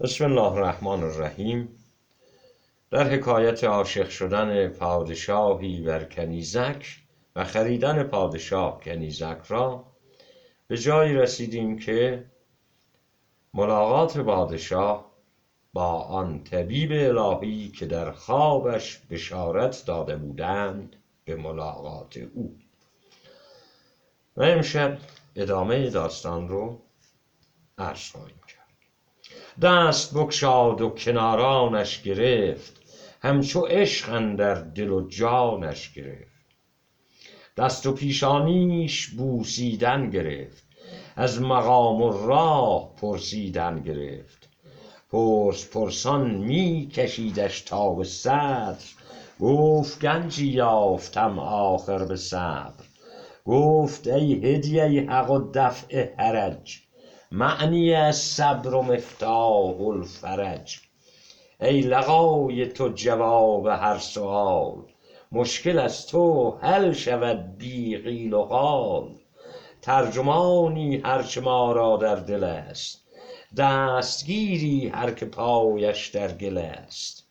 بسم الله الرحمن الرحیم در حکایت عاشق شدن پادشاهی بر کنیزک و خریدن پادشاه کنیزک را به جایی رسیدیم که ملاقات پادشاه با آن طبیب الهی که در خوابش بشارت داده بودند به ملاقات او. و امشب ادامه داستان رو عرض خواهیم کرد. دست بکشاد و کنارانش گرفت. همچو عشق در دل و جانش گرفت. دست و پیشانیش بوسیدن گرفت. از مقام و راه پرسیدن گرفت. پرس پرسان می کشیدش تا به صدر. گفت گنجی یافتم آخر به صبر. گفت ای هدیه حق و دفع حرج. معنی صبر و مفتاح الفرج. ای لقای تو جواب هر سؤال مشکل از تو حل شود بی قیل و قال. ترجمانی هر چه ما را در دل است دستگیری هر که پایش در گل است.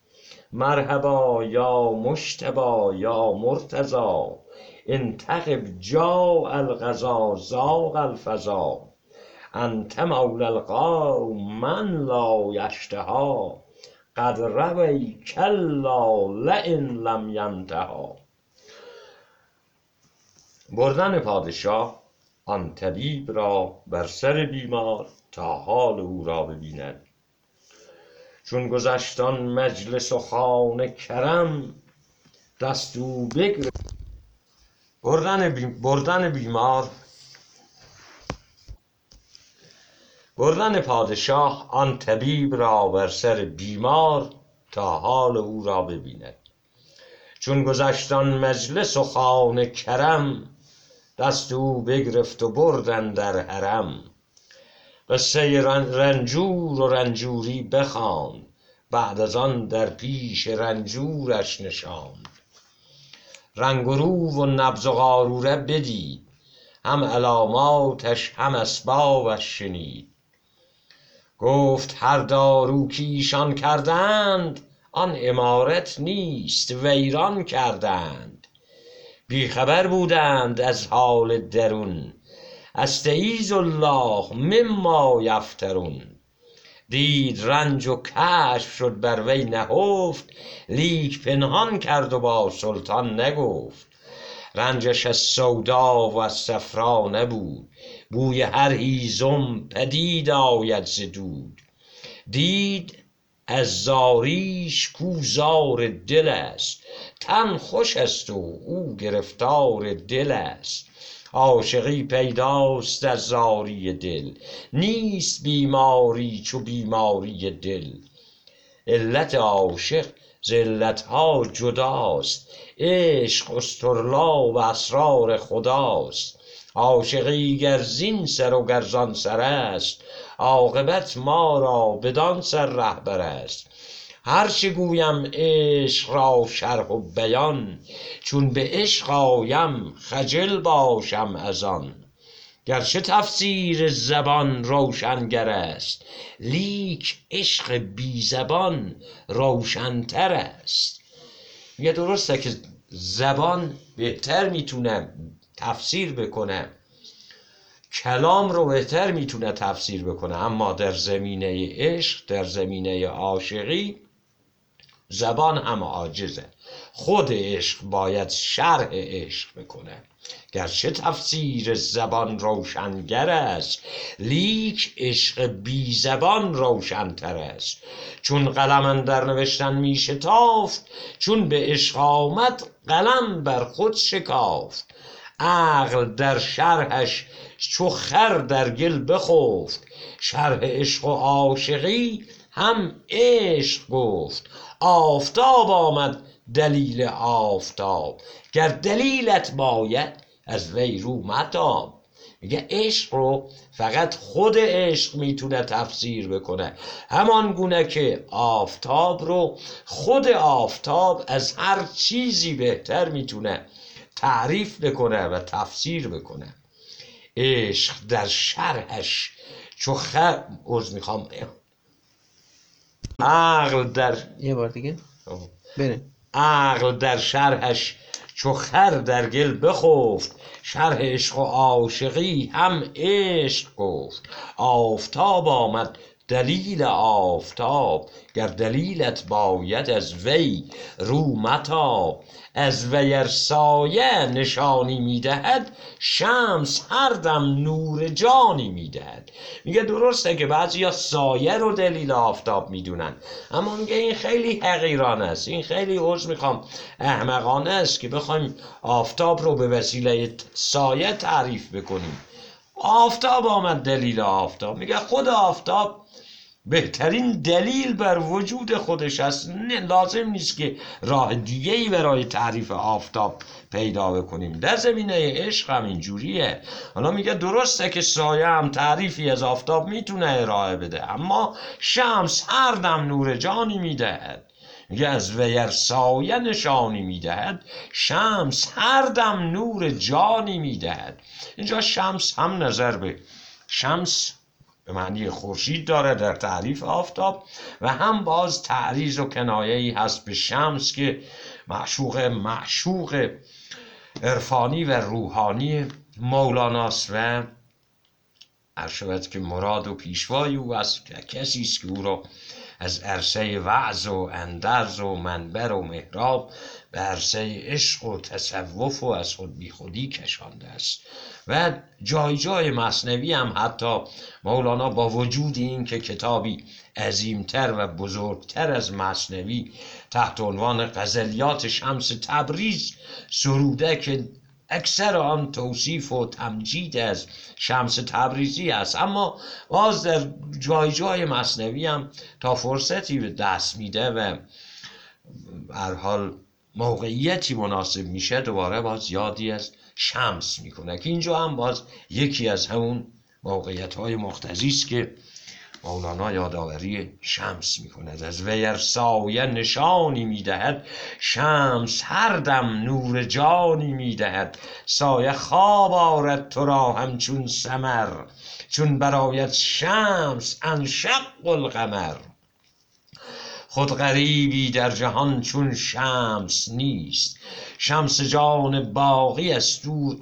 مرحبا یا مجتبی یا مرتضی انتخب جاء القضا ضاق الفضا. انت مولی القوم من لا یشتهی قد روی کلا لین لم ینتهی بردن پادشاه آن طبیب را بر سر بیمار تا حال او را ببیند. چون گذشت آن مجلس و خانه کرم دست او بگرفت. بردن بیمار بردن پادشاه آن طبیب را بر سر بیمار تا حال او را ببیند. چون گذشت آن مجلس و خانه کرم دست او بگرفت و برد اندر حرم. قصه رنجور و رنجوری بخواند بعد از آن در پیش رنجورش نشاند. رنگ و رو و نبض و قاروره بدید هم علاماتش هم اسبابش شنید. گفت هر دارو کایشان کردند آن عمارت نیست ویران کردند. بی خبر بودند از حال درون استعیذ الله مما یفترون. دید رنج و کشف شد بر وی نهفت لیک پنهان کرد و با سلطان نگفت. رنجش از سودا و از صفرا نبود. بوی هر هیزم پدید آید ز دود. دید از زاریش کاو زار دل است تن خوش است و او گرفتار دل است. عاشقی پیداست از زاری دل نیست بیماری چو بیماری دل. علت عاشق ز علت ها جداست عشق اصطرلا و اسرار خداست. عاشقی گر زین سر و گر زان سر است عاقبت ما را بدان سر رهبر است. هر چه گویم عشق را شرح و بیان چون به عشق آیم خجل باشم از آن. گرچه تفسیر زبان روشنگر است لیک عشق بی زبان روشنتر است. میگه درسته که زبان بهتر می‌تونه تفسیر بکنه. کلام رو بهتر می‌تونه تفسیر بکنه. اما در زمینه عشق در زمینه عاشقی زبان هم عاجزه. خود عشق باید شرح عشق بکنه. گرچه تفسیر زبان روشنگر است لیک عشق بی زبان روشنتر است. چون قلم اندر نوشتن می شتافت چون به عشق آمد قلم بر خود شکافت. عقل در شرحش چو خر در گل بخفت. شرح عشق و عاشقی هم عشق گفت. آفتاب آمد دلیل آفتاب. گر دلیلت باید از وی رو متاب. میگه عشق رو فقط خود عشق می‌تونه تفسیر بکنه. همان گونه که آفتاب رو خود آفتاب از هر چیزی بهتر می‌تونه تعریف بکنه و تفسیر بکنه. عشق در شرحش چو خر می‌خوام. عقل در یه بار دیگه. بره عقل در شرحش چو خر در گل بخفت شرح عشق و عاشقی هم عشق گفت. آفتاب آمد دلیل آفتاب گر دلیلت باید از وی رو متاب. از وی ار سایه نشانی می‌دهد شمس هر دم نور جانی می‌دهد. میگه درسته که بعضی سایه رو دلیل آفتاب می‌دونن اما میگه این خیلی حقیرانه است. این خیلی عرض می‌خوام احمقانه است که بخوایم آفتاب رو به وسیله سایه تعریف بکنیم. آفتاب آمد دلیل آفتاب. میگه خود آفتاب بهترین دلیل بر وجود خودش است. لازم نیست که راه دیگه ای برای تعریف آفتاب پیدا بکنیم. در زمینه عشق هم اینجوریه. حالا میگه درسته که سایه هم تعریفی از آفتاب می‌تونه ارائه بده اما شمس هر دم نور جانی می‌دهد. میگه از ویر سایه نشانی می‌دهد شمس هر دم نور جانی می‌دهد. اینجا شمس هم نظر به شمس به معنی خورشید داره در تعریف آفتاب و هم باز تعریض و کنایه ای هست به شمس که معشوق معشوق عرفانی و روحانی مولاناست و ارشود که مراد و پیشوای او است کسی است که او را از عرصه وعظ و اندرز و منبر و محراب به عرصه عشق و تصوف و از خود بی خودی کشانده است. و جای جای مصنوی هم حتی مولانا با وجود این که کتابی عظیمتر و بزرگتر از مصنوی تحت عنوان غزلیات شمس تبریز سروده که اکثر آن توصیف و تمجید از شمس تبریزی است. اما باز در جای جای مصنوی هم تا فرصتی به دست میده و هر حال موقعیتی مناسب میشه دوباره باز یادی از شمس می‌کنه که اینجا هم باز یکی از همون موقعیت های مختزی است که مولانا یادآوری شمس می‌کند از ویر سایه نشانی می‌دهد شمس هر دم نور جانی می‌دهد. سایه خواب آرد تو را همچون سمر چون برایت شمس انشق القمر. خود غریبی در جهان چون شمس نیست. شمس جان باقی است دور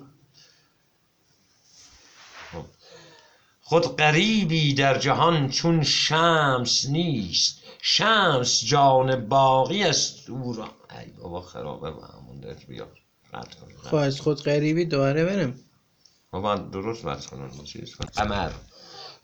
خود غریبی در جهان چون شمس نیست. شمس جان باقی است او را. ای بابا خرابه با همون در بیا. خب از خود غریبی دوباره برم بابا درست بس کنم. قمر.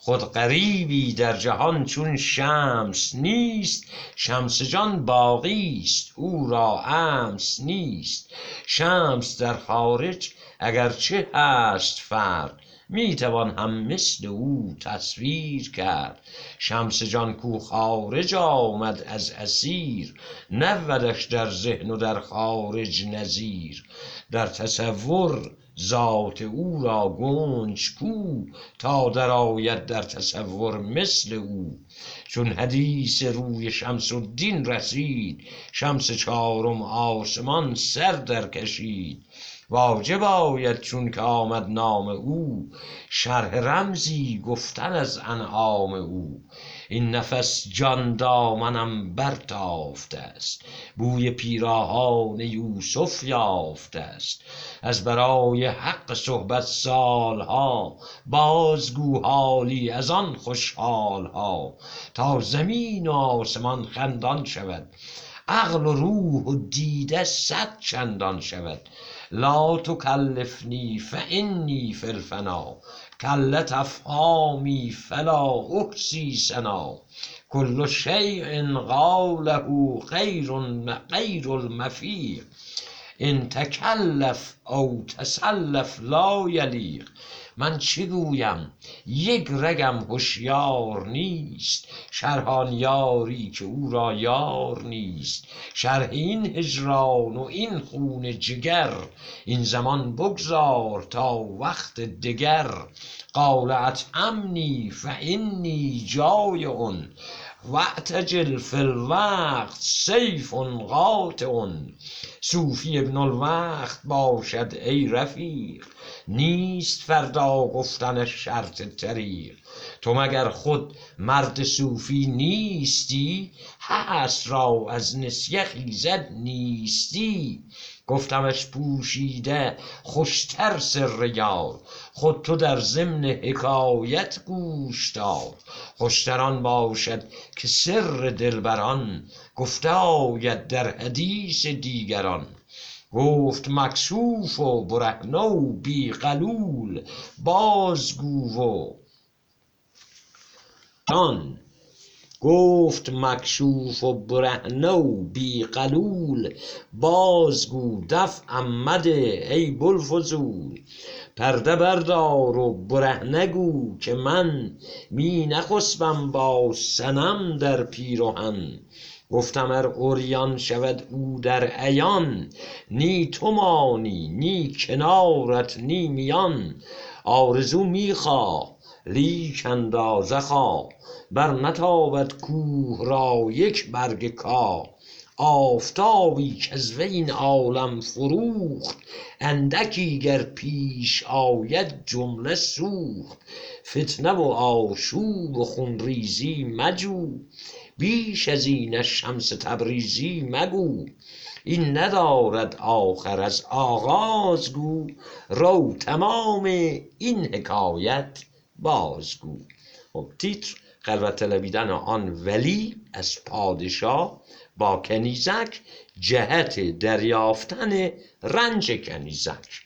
خود غریبی در جهان چون شمس نیست شمس جان باقی است او را امس نیست. شمس در خارج اگرچه هست فرد می توان هم مثل او تصویر کرد. شمس جان کو خارج آمد از اسیر نبودش در ذهن و در خارج نظیر. در تصور ذات او را گنج کو تا درآید در تصور مثل او. چون حدیث روی شمس الدین رسید شمس چهارم آسمان سر در کشید. واجب آید چون که آمد نام او. شرح رمزی گفتن از انعام او. این نفس جان دامنم برتافته است. بوی پیراهان یوسف یافته است. از برای حق صحبت سالها بازگو حالی از آن خوشحالها. تا زمین و آسمان خندان شود. عقل و روح و دیده صد چندان شود. لا تكلفني فإني فی الفنا کلت افهامی فلا أحصي سنا. كل شيء قاله خير غير المفيق. إن تكلف أو تسلف لا يليق. من چه گویم؟ یک رگم هوشیار نیست شرح یاری که او را یار نیست. شرح این هجران و این خون جگر این زمان بگذار تا وقت دگر. قال اطعمنی فانی جایع واعتجل فی الوقت سیف قاطع. صوفی ابن الوقت باشد ای رفیق نیست فردا گفتن شرط طریق. تو مگر خود مرد صوفی نیستی؟ هست را از نسیه خیزد نیستی. گفتمش پوشیده خوشتر سر یار. خود تو در ضمن حکایت گوش دار. خوشتر آن باشد که سر دلبران. گفته آید در حدیث دیگران. گفت مکشوف و برهنه و بی غلول بازگو و. گفت مکشوف و برهنه و بی غلول بازگو دفعم مده ای بوالفضول. پرده بردار و برهنه گو که من می نخسبم با صنم در پیرهن. گفتم ار عریان شود او در عیان نی تو مانی نی کنارت نی میان. آرزو می خواه لیک اندازه خواه بر نتابد کوه را یک برگ کاه آفتابی کز وی این عالم فروخت اندکی گر پیش آید جمله سوخت. فتنه و آشوب و خون ریزی مجو. بیش از اینش شمس تبریزی مگو. این ندارد آخر از آغاز گو رو تمام این حکایت بازگو. خب تیتر خلوت طلبیدن آن ولی از پادشاه با کنیزک جهت دریافتن رنج کنیزک.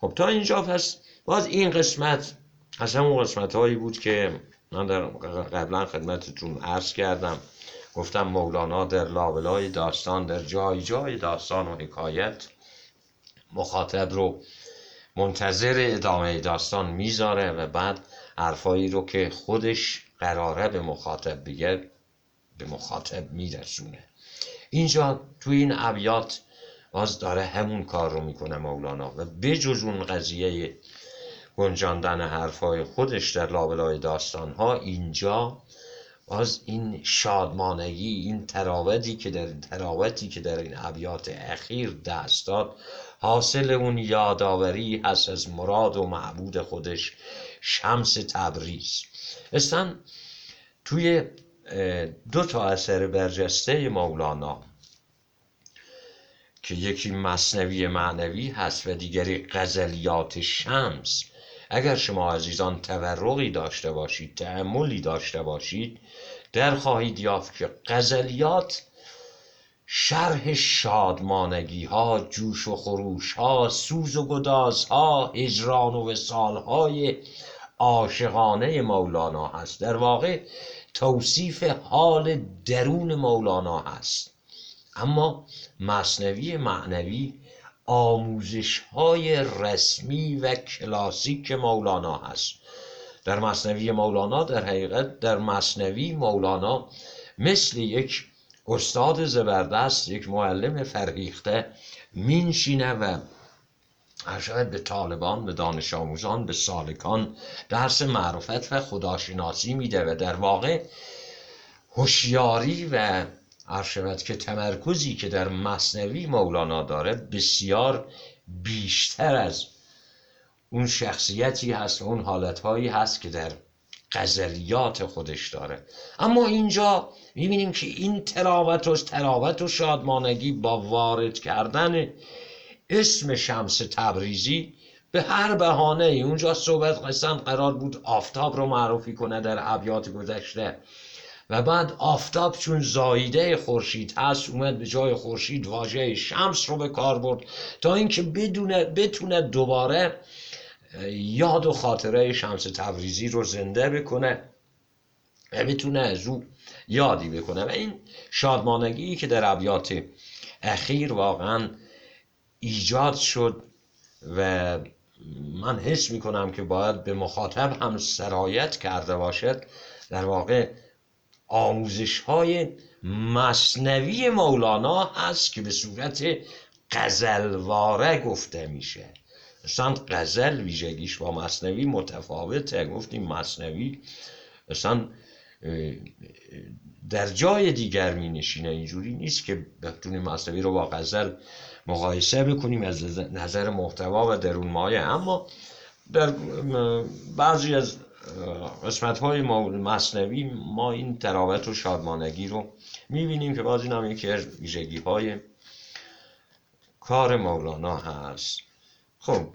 خب تا اینجا پس باز این قسمت از همون قسمت هایی بود که من در قبلا خدمتتون عرض کردم. گفتم مولانا در لابلای داستان در جای جای داستان و حکایت مخاطب رو منتظر ادامه داستان می‌ذاره و بعد حرفایی رو که خودش قراره به مخاطب بگه به مخاطب میرسونه. اینجا تو این ابیات باز داره همون کار رو می‌کنه مولانا و بجز اون قضیه گنجاندن حرفای خودش در لابلای داستان ها اینجا باز این شادمانگی این تراوتی که در تراوتی که در این ابیات اخیر دست داد حاصل اون یادآوری هست از مراد و معبود خودش شمس تبریز. استن توی دو تا اثر برجسته مولانا که یکی مصنوی معنوی هست و دیگری غزلیات شمس. اگر شما عزیزان تورقی داشته باشید تعملی داشته باشید در خواهید یافت که غزلیات شرح شادمانگی ها جوش و خروش ها سوز و گداز ها هجران و وصال های عاشقانه مولانا هست. در واقع توصیف حال درون مولانا هست. اما مصنوی معنوی آموزش های رسمی و کلاسیک مولانا هست. در مصنوی مولانا در حقیقت در مصنوی مولانا مثل یک استاد زبردست یک معلم فرهیخته مینشینه و شاید به طالبان به دانش آموزان به سالکان درس معرفت و خداشناسی میده و در واقع هوشیاری و عرشبت که تمرکزی که در مصنوی مولانا داره بسیار بیشتر از اون شخصیتی هست اون حالتهایی هست که در غزلیات خودش داره. اما اینجا می‌بینیم که این تراوت و تراوت و شادمانگی با وارد کردن اسم شمس تبریزی به هر بهانه ای اونجا صحبت قسم قرار بود آفتاب رو معرفی کنه در ابیات گذشته. و بعد آفتاب چون زایده خورشید هست اومد به جای خورشید واژه شمس رو به کار برد تا اینکه بدونه بتونه دوباره یاد و خاطره شمس تبریزی رو زنده بکنه و بتونه از او یادی بکنه. و این شادمانگی که در ابیات اخیر واقعا ایجاد شد و من حس می‌کنم که باید به مخاطب هم سرایت کرده باشد. در واقع آموزش های مصنوی مولانا هست که به صورت قزلواره گفته میشه. مثلا قزل ویژگیش با مصنوی متفاوته. گفتیم مصنوی مثلا در جای دیگر می نشینه اینجوری نیست که بتونیم مصنوی رو با غزل مقایسه بکنیم از نظر محتوا و درون مایه اما در بعضی از قسمت های مصنوی ما این تراوت و شادمانگی رو می‌بینیم که باز این هم یکی از ویژگی های کار مولانا هست. خب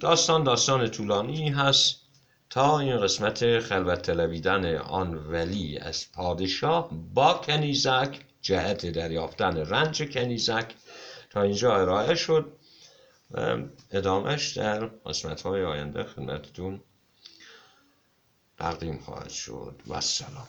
داستان داستان طولانی هست تا این قسمت خلوت طلبیدن آن ولی از پادشاه با کنیزک جهت دریافتن رنج کنیزک تا اینجا ارائه شد. ادامش در قسمت های آینده خدمتتون تقدیم خواهد شد و سلام